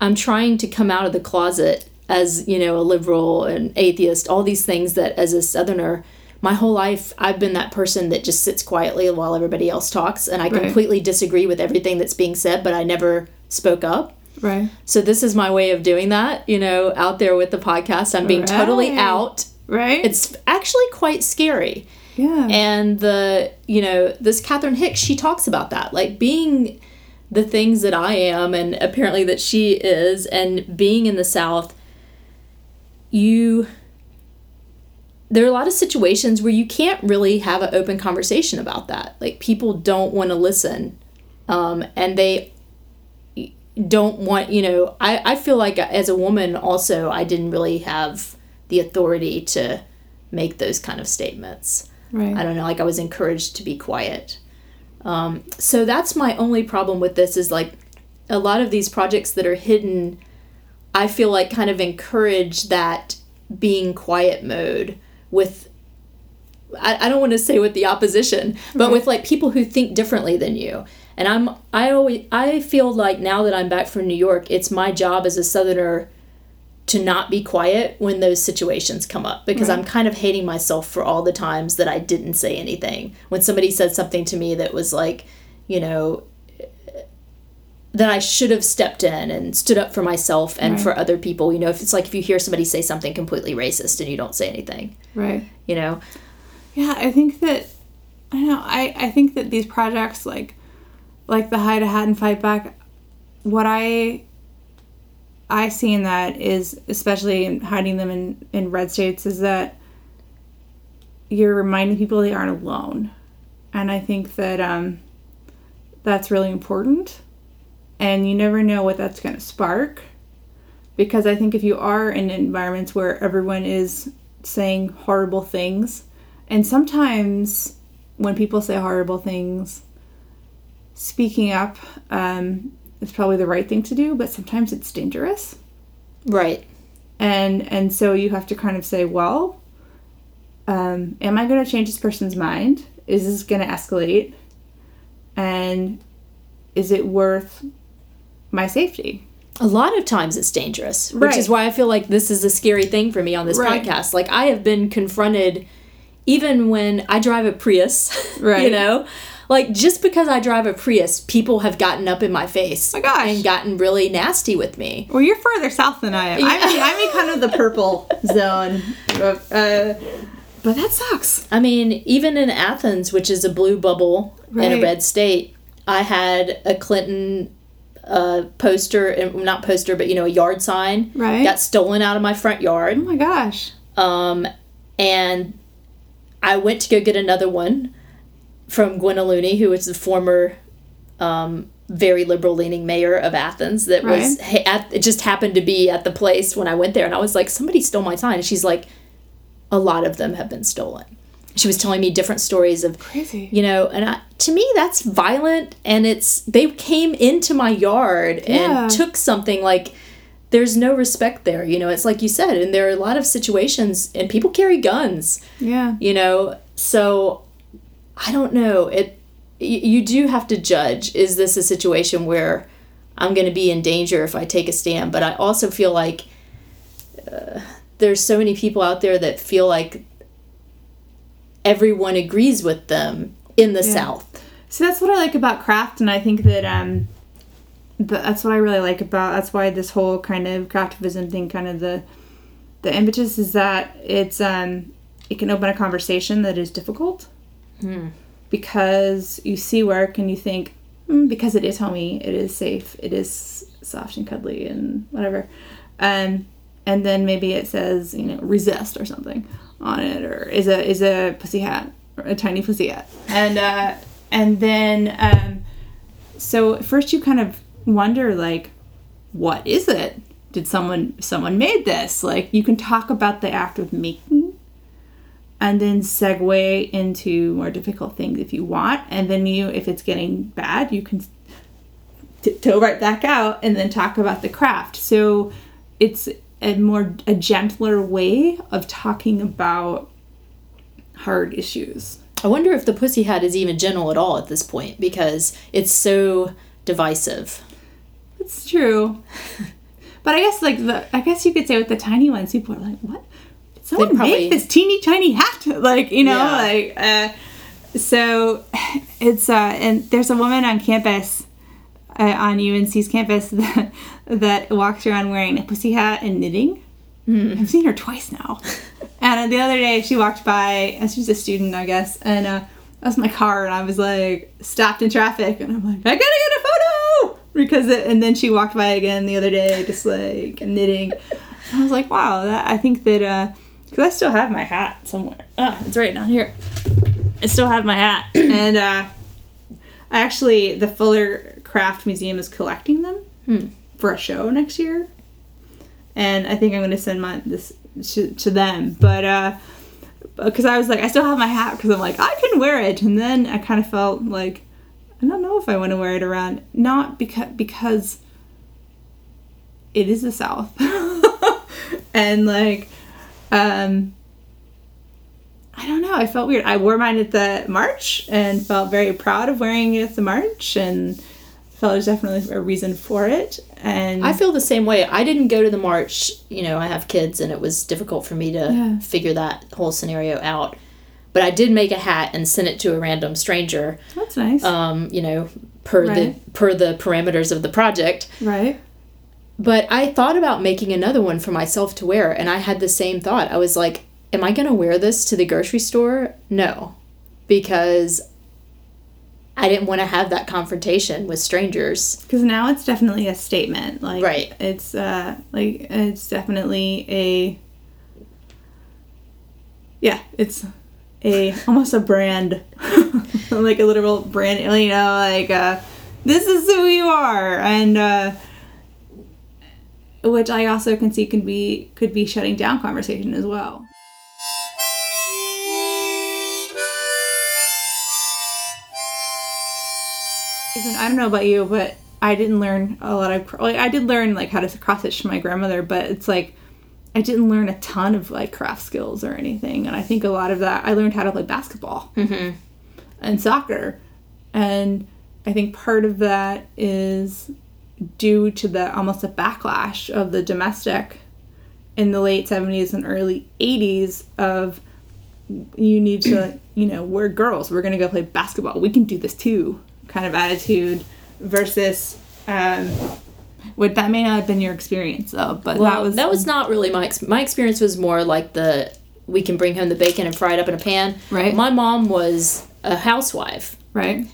Speaker 1: I'm trying to come out of the closet as you know a liberal and atheist. All these things that as a Southerner. My whole life, I've been that person that just sits quietly while everybody else talks, and I
Speaker 3: Right.
Speaker 1: completely disagree with everything that's being said, but I never spoke up.
Speaker 3: Right.
Speaker 1: So, this is my way of doing that, you know, out there with the podcast. I'm being totally out.
Speaker 3: right.
Speaker 1: It's actually quite scary.
Speaker 3: Yeah.
Speaker 1: And the you know this catherine hicks she talks about that like being the things that i am and apparently that she is and being in the south you there are a lot of situations where you can't really have an open conversation about that. Like people don't want to listen um, and they don't want you know I, I feel like as a woman also i didn't really have the authority to make those kind of statements.
Speaker 3: Right.
Speaker 1: I don't know, like I was encouraged to be quiet. Um, so that's my only problem with this is like a lot of these projects that are hidden, I feel like kind of encourage that being quiet mode with. I, I don't want to say with the opposition, but with like people who think differently than you. And I'm I always I feel like now that I'm back from New York, it's my job as a southerner to not be quiet when those situations come up because
Speaker 3: Right.
Speaker 1: I'm kind of hating myself for all the times that I didn't say anything. When somebody said something to me that was like, you know, that I should have stepped in and stood up for myself and
Speaker 3: Right.
Speaker 1: for other people. You know, if it's like if you hear somebody say something completely racist and you don't say anything,
Speaker 3: Right.
Speaker 1: you know,
Speaker 3: Yeah, I think that I don't know. I I think that these projects like like the hide a hat and fight back. What I I see in that is especially in hiding them in in red states is that you're reminding people they aren't alone, and I think that um that's really important. And you never know what that's going to spark because I think if you are in environments where everyone is saying horrible things, and sometimes when people say horrible things, speaking up um, is probably the right thing to do, but sometimes it's dangerous.
Speaker 1: right?
Speaker 3: And and so you have to kind of say, well, um, am I going to change this person's mind? Is this going to escalate? And is it worth my safety?
Speaker 1: a lot of times it's dangerous, which
Speaker 3: Right.
Speaker 1: is why I feel like this is a scary thing for me on this
Speaker 3: Right.
Speaker 1: podcast. Like I have been confronted even when I drive a Prius,
Speaker 3: right.
Speaker 1: you know? Like just because I drive a Prius, people have gotten up in my face
Speaker 3: My gosh.
Speaker 1: and gotten really nasty with me.
Speaker 3: Well, you're further south than I am. I'm, in, I'm in kind of the purple zone. Uh, but that sucks.
Speaker 1: I mean, even in Athens, which is a blue bubble in a red state, I had a Clinton uh, poster, not poster, but you know, a yard sign
Speaker 3: Right.
Speaker 1: got stolen out of my front yard.
Speaker 3: Oh my gosh.
Speaker 1: Um, and I went to go get another one from Gwen O'Looney, who was the former um, very liberal leaning mayor of Athens. That was at, it just happened to be at the place when I went there, and I was like, somebody stole my sign. And she's like, a lot of them have been stolen. She was telling me different stories of
Speaker 3: Crazy.
Speaker 1: you know and I, to me that's violent and it's they came into my yard
Speaker 3: Yeah.
Speaker 1: and took something like there's no respect there you know it's like you said and there are a lot of situations and people carry guns
Speaker 3: Yeah.
Speaker 1: you know so i don't know. It you do have to judge is this a situation where i'm going to be in danger if i take a stand? But i also feel like uh, there's so many people out there that feel like everyone agrees with them in the south.
Speaker 3: So that's what I like about craft, and I think that um, that's what I really like about. That's why this whole kind of craftivism thing, kind of the the impetus is that it's um, it can open a conversation that is difficult because you see work and you think mm, because it is homey, it is safe, it is soft and cuddly and whatever, um, and then maybe it says you know resist or something on it, or is a is a pussy hat, or a tiny pussy hat, and uh, and then um, so first you kind of wonder like, what is it? Did someone someone made this? Like you can talk about the act of making and then segue into more difficult things if you want. And then you if it's getting bad you can t- toe right back out and then talk about the craft. So it's a more a gentler way of talking about hard issues.
Speaker 1: I wonder if the pussy hat is even gentle at all at this point because it's so divisive.
Speaker 3: it's true. But i guess like the i guess you could say with the tiny ones people are like what someone
Speaker 1: probably-
Speaker 3: make this teeny tiny hat like you know
Speaker 1: Yeah.
Speaker 3: like uh so it's uh and there's a woman on campus uh, on UNC's campus that, that walks around wearing a pussy hat and knitting. I've seen her twice now. and the other day she walked by, and she's a student, I guess, and uh, that was my car, and I was like stopped in traffic, and I'm like, I gotta get a photo because, it, and then she walked by again the other day, just like knitting. I was like, wow, that I think that because I still have my hat somewhere. Ah, it's right down here. I still have my hat, and uh, actually, the Fuller Craft Museum is collecting them for a show next year, and I think I'm going to send my this to, to them. But uh, because I was like, I still have my hat because I'm like, I can wear it, and then I kind of felt like, I don't know if I want to wear it around, not because because it is the South, and like, um, I don't know, I felt weird. I wore mine at the march and felt very proud of wearing it at the march, and felt there's definitely a reason for it. And
Speaker 1: I feel the same way. I didn't go to the march. You know, I have kids, and it was difficult for me to
Speaker 3: Yeah.
Speaker 1: figure that whole scenario out. But I did make a hat and sent it to a random stranger.
Speaker 3: that's nice,
Speaker 1: Um, you know, per
Speaker 3: Right.
Speaker 1: the per the parameters of the project.
Speaker 3: right?
Speaker 1: But I thought about making another one for myself to wear, and I had the same thought. I was like, "Am I going to wear this to the grocery store?" No, because I didn't want to have that confrontation with strangers.
Speaker 3: Because now it's definitely a statement. Like
Speaker 1: Right.
Speaker 3: It's uh like it's definitely a yeah, it's a almost a brand, like a literal brand. You know, like uh, this is who you are, and uh, which I also can see can be could be shutting down conversation as well. I don't know about you, but I didn't learn a lot of. Like, I did learn like how to cross stitch from my grandmother, but it's like I didn't learn a ton of like craft skills or anything. And I think a lot of that I learned how to play basketball mm-hmm. and soccer, and I think part of that is due to the almost a backlash of the domestic in the late 70s and early 80s of you need to you know we're girls we're gonna go play basketball we can do this too kind of attitude versus um what that may not have been your experience though but
Speaker 1: Well,
Speaker 3: that was
Speaker 1: not really my ex- my experience was more like the we can bring home the bacon and fry it up in a pan.
Speaker 3: Right.
Speaker 1: My mom was a housewife,
Speaker 3: right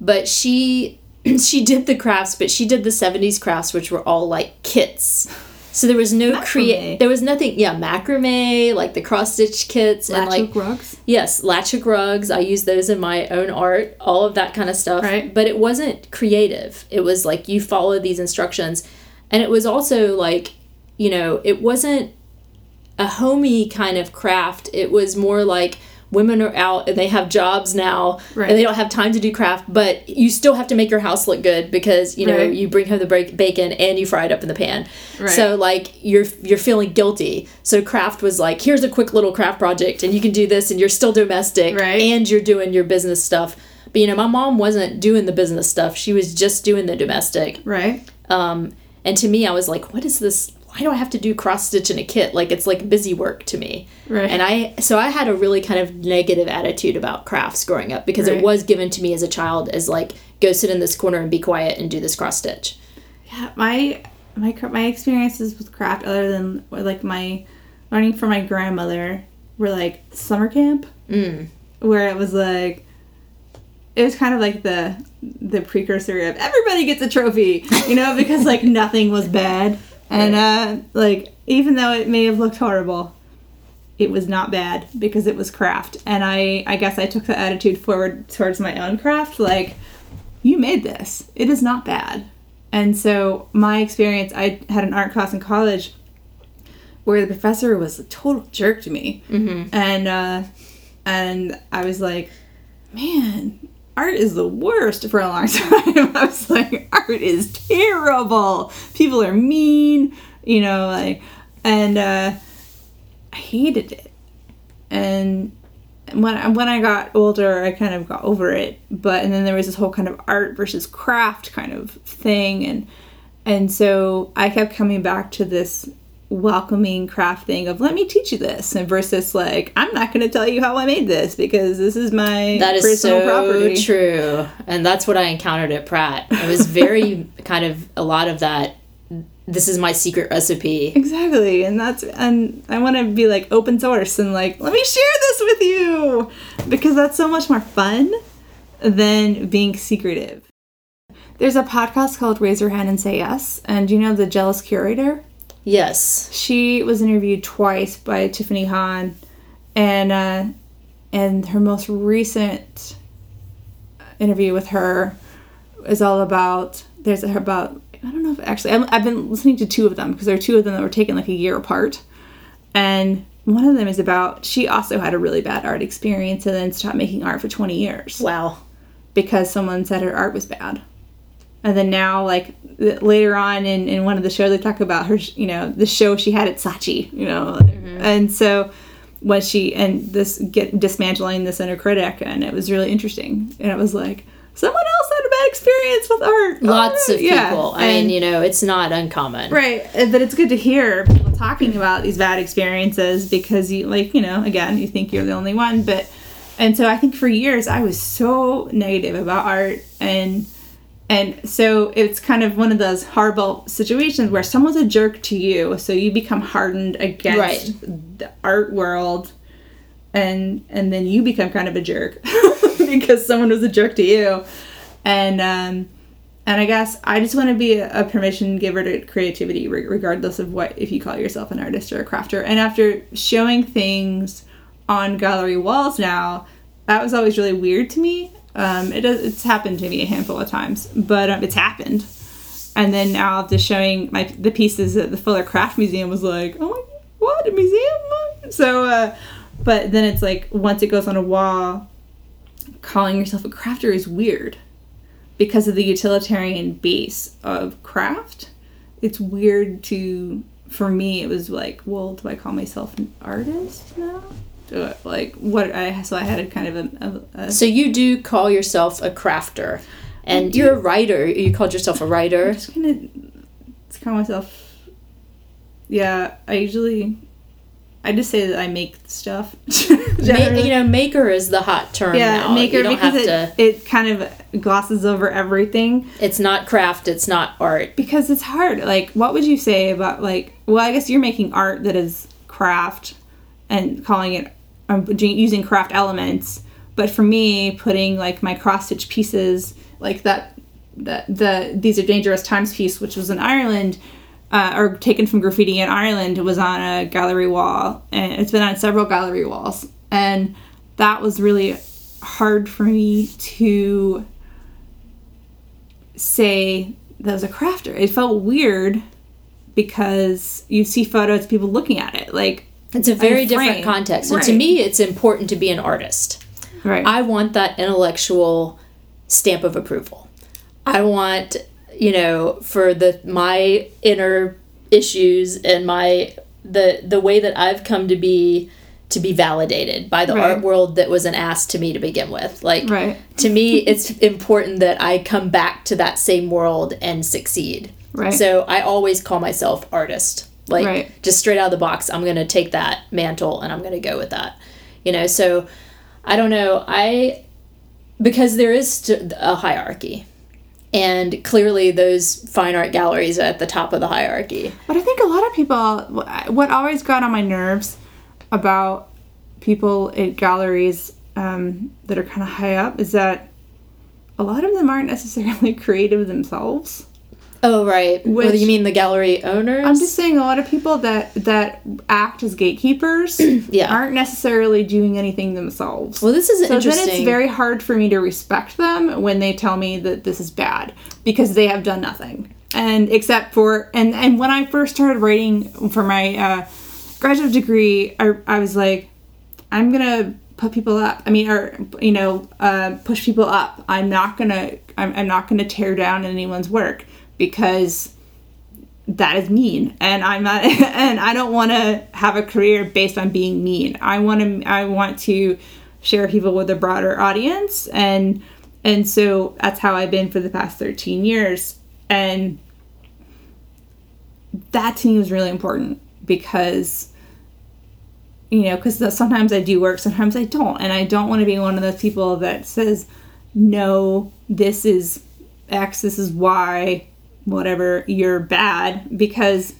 Speaker 1: but she she did the crafts, but she did the 70s crafts which were all like kits. So there was no create there was nothing yeah, macrame, like the cross stitch kits and like
Speaker 3: rugs
Speaker 1: Yes, latch hook rugs. I use those in my own art, all of that kind of stuff.
Speaker 3: Right.
Speaker 1: But it wasn't creative. It was like you follow these instructions. And it was also like, you know, it wasn't a homey kind of craft. It was more like women are out and they have jobs now
Speaker 3: Right.
Speaker 1: and they don't have time to do craft, but you still have to make your house look good because, you know,
Speaker 3: Right.
Speaker 1: you bring home the break- bacon and you fry it up in the pan.
Speaker 3: Right.
Speaker 1: So like you're you're feeling guilty. So craft was like, here's a quick little craft project and you can do this and you're still domestic and you're doing your business stuff. But you know, my mom wasn't doing the business stuff. She was just doing the domestic.
Speaker 3: right
Speaker 1: Um, and to me, I was like, what is this? Why do I have to do cross stitch in a kit? Like it's like busy work to me.
Speaker 3: Right.
Speaker 1: And I, so I had a really kind of negative attitude about crafts growing up because
Speaker 3: Right.
Speaker 1: it was given to me as a child as like, go sit in this corner and be quiet and do this cross stitch.
Speaker 3: Yeah, my my my experiences with craft, other than like my learning from my grandmother, were like summer camp,
Speaker 1: Mm.
Speaker 3: where it was like it was kind of like the the precursor of everybody gets a trophy, you know, because like nothing was bad, and uh, like even though it may have looked horrible, it was not bad because it was craft, and I I guess I took the attitude forward towards my own craft, like you made this, it is not bad. And so my experience, I had an art class in college where the professor was a total jerk to me, mm-hmm. and uh, and I was like, man, art is the worst for a long time. I was like, art is terrible. People are mean, you know, like, and uh, I hated it. And when I, when I got older, I kind of got over it. But and then there was this whole kind of art versus craft kind of thing, and and so I kept coming back to this welcoming craft thing of let me teach you this and versus like i'm not going to tell you how i made this because this is my
Speaker 1: That is
Speaker 3: personal
Speaker 1: so
Speaker 3: property
Speaker 1: true. And that's what I encountered at Pratt. It was very kind of a lot of that. This is my secret recipe.
Speaker 3: exactly and that's and i want to be like open source and like let me share this with you because that's so much more fun than being secretive there's a podcast called raise your hand and say yes and do you know the jealous curator
Speaker 1: Yes.
Speaker 3: she was interviewed twice by Tiffany Han, and uh, and her most recent interview with her is all about. There's about I don't know if actually I'm, I've been listening to two of them because there are two of them that were taken like a year apart, and one of them is about she also had a really bad art experience and then stopped making art for 20 years
Speaker 1: Wow.
Speaker 3: because someone said her art was bad. And then now, like later on in, in one of the shows, they talk about her, you know, the show she had at Saatchi you know, mm-hmm. and so when she and this get dismantling this inner critic, and it was really interesting, and it was like someone else had a bad experience with art.
Speaker 1: Oh, Lots
Speaker 3: Oh,
Speaker 1: of
Speaker 3: yeah.
Speaker 1: people. I
Speaker 3: And-
Speaker 1: mean, you know, it's not uncommon.
Speaker 3: Right, but it's good to hear people talking about these bad experiences because you like, you know, again, you think you're the only one, but and so I think for years I was so negative about art and and so it's kind of one of those horrible situations where someone's a jerk to you, so you become hardened against
Speaker 1: Right.
Speaker 3: the art world and and then you become kind of a jerk because someone was a jerk to you. And um and I guess I just want to be a, a permission giver to creativity, re- regardless of what, if you call yourself an artist or a crafter. And after showing things on gallery walls now, that was always really weird to me. Um, it it's happened to me a handful of times, but um, it's happened. And then now after showing my the pieces at the Fuller Craft Museum was like, oh my, what a museum! So, uh, but then it's like once it goes on a wall, calling yourself a crafter is weird because of the utilitarian base of craft. It's weird to, for me, it was like, well, do I call myself an artist now? Like what I so I had a kind of a, a, a
Speaker 1: So you do call yourself a crafter, and you're a writer. You called yourself a writer.
Speaker 3: just kind of call myself. Yeah, I usually, I just say that I make stuff.
Speaker 1: Ma- you know, maker is the hot term
Speaker 3: yeah,
Speaker 1: now.
Speaker 3: maker
Speaker 1: you don't
Speaker 3: because it,
Speaker 1: to.
Speaker 3: it kind of glosses over everything.
Speaker 1: It's not craft. It's not art.
Speaker 3: because it's hard. Like, what would you say about like? Well, I guess you're making art that is craft and calling it um, doing- using craft elements. But for me, putting like my cross stitch pieces, like that, that the these are dangerous times piece, which was in Ireland. Uh, or taken from graffiti in Ireland, was on a gallery wall, and it's been on several gallery walls, and that was really hard for me to say that was a crafter. It felt weird because you see photos, people looking at it, like
Speaker 1: It's a very different context. And to me, it's important to be an artist.
Speaker 3: right.
Speaker 1: I want that intellectual stamp of approval. I want, you know, for the my inner issues and my the the way that I've come to be to be validated by the
Speaker 3: Right.
Speaker 1: art world that was an ass to me to begin with. Like
Speaker 3: Right.
Speaker 1: to me it's important that I come back to that same world and succeed.
Speaker 3: Right.
Speaker 1: So I always call myself artist. Like
Speaker 3: Right.
Speaker 1: just straight out of the box, I'm going to take that mantle and I'm going to go with that. You know, so I don't know. I because there is st- a hierarchy. And clearly those fine art galleries are at the top of the hierarchy.
Speaker 3: But I think a lot of people, what always got on my nerves about people at galleries um, that are kind of high up is that a lot of them aren't necessarily creative themselves.
Speaker 1: Oh, right. Well, you mean the gallery owners?
Speaker 3: I'm just saying a lot of people that that act as gatekeepers
Speaker 1: Yeah.
Speaker 3: aren't necessarily doing anything themselves.
Speaker 1: well, this is
Speaker 3: So
Speaker 1: interesting.
Speaker 3: then it's very hard for me to respect them when they tell me that this is bad because they have done nothing. And except for and and when I first started writing for my uh, graduate degree, I, I was like, I'm gonna put people up. I mean, or you know, uh, push people up. I'm not gonna I'm, I'm not gonna tear down anyone's work because that is mean. And i'm not and i don't want to have a career based on being mean. I want to i want to share people with a broader audience. And and so that's how i've been for the past 13 years. And that to me was really important because you know because sometimes i do work sometimes i don't. And i don't want to be one of those people that says no this is x this is y whatever you're bad because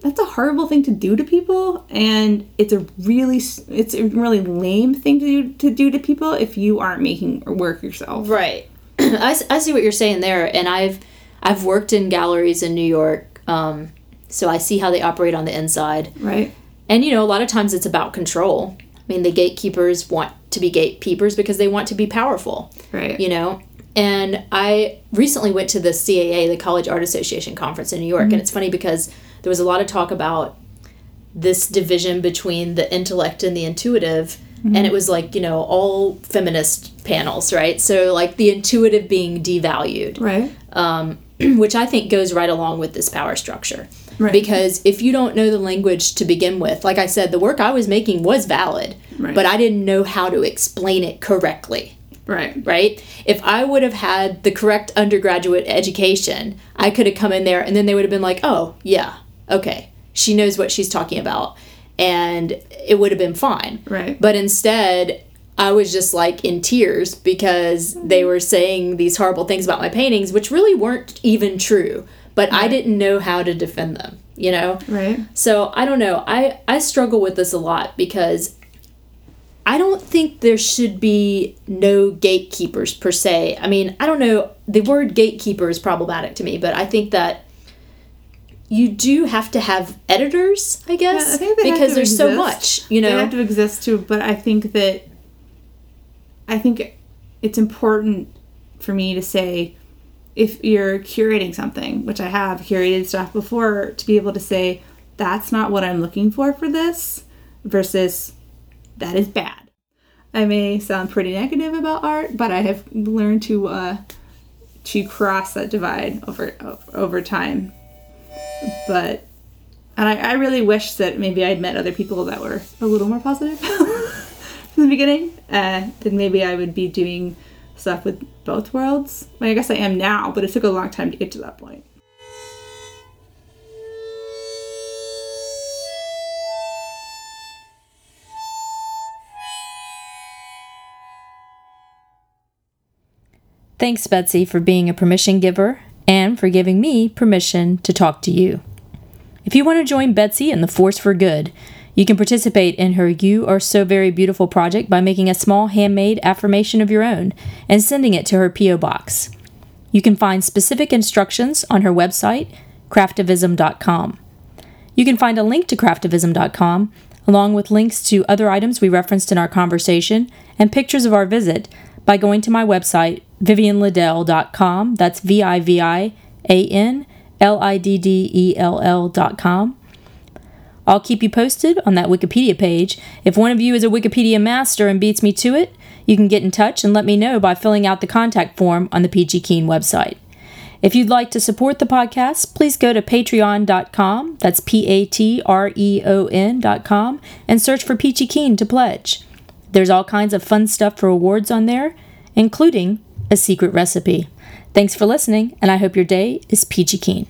Speaker 3: that's a horrible thing to do to people and it's a really it's a really lame thing to do to do to people if you aren't making work yourself
Speaker 1: Right. I, I see what you're saying there, and I've I've worked in galleries in New York, um, so I see how they operate on the inside.
Speaker 3: right
Speaker 1: And you know, a lot of times it's about control. I mean, the gatekeepers want to be gatekeepers because they want to be powerful.
Speaker 3: right
Speaker 1: You know. And I recently went to the CAA, the College Art Association conference in New York, and it's funny because there was a lot of talk about this division between the intellect and the intuitive. And it was like, you know, all feminist panels, right? So, like, the intuitive being devalued
Speaker 3: Right.
Speaker 1: um, which I think goes right along with this power structure.
Speaker 3: Right.
Speaker 1: Because if you don't know the language to begin with, like I said, the work I was making was valid,
Speaker 3: Right.
Speaker 1: but I didn't know how to explain it correctly,
Speaker 3: Right.
Speaker 1: right? If I would have had the correct undergraduate education, I could have come in there and then they would have been like, oh, yeah, okay, she knows what she's talking about. And it would have been fine.
Speaker 3: Right.
Speaker 1: But instead, I was just like in tears because they were saying these horrible things about my paintings, which really weren't even true. But I didn't know how to defend them, you know?
Speaker 3: Right.
Speaker 1: So I don't know. I, I struggle with this a lot because I don't think there should be no gatekeepers per se. I mean, I don't know. The word gatekeeper is problematic to me, but I think that you do have to have editors, I guess,
Speaker 3: I think they have
Speaker 1: because there's so much, you know.
Speaker 3: They have to exist too, but I think that I think it's important for me to say if you're curating something, which I have curated stuff before, to be able to say that's not what I'm looking for for this versus that is bad. I may sound pretty negative about art, but I have learned to uh, to cross that divide over over time. But and I, I really wish that maybe I'd met other people that were a little more positive from the beginning. Uh, then maybe I would be doing stuff with both worlds. I, mean, I guess I am now, but it took a long time to get to that point.
Speaker 1: Thanks, Betsy, for being a permission giver and for giving me permission to talk to you. If you want to join Betsy in the Force for Good, you can participate in her You Are So Very Beautiful project by making a small handmade affirmation of your own and sending it to her P.O. Box. You can find specific instructions on her website, craftivism.com. You can find a link to craftivism.com, along with links to other items we referenced in our conversation and pictures of our visit, by going to my website, vivianliddell.com. That's V I V I A N L I D D E L L.com. I'll keep you posted on that Wikipedia page. If one of you is a Wikipedia master and beats me to it, you can get in touch and let me know by filling out the contact form on the Peachy Keen website. If you'd like to support the podcast, please go to patreon.com, that's P A T R E O N.com, and search for Peachy Keen to pledge. There's all kinds of fun stuff for awards on there, including a secret recipe. Thanks for listening, and I hope your day is peachy keen.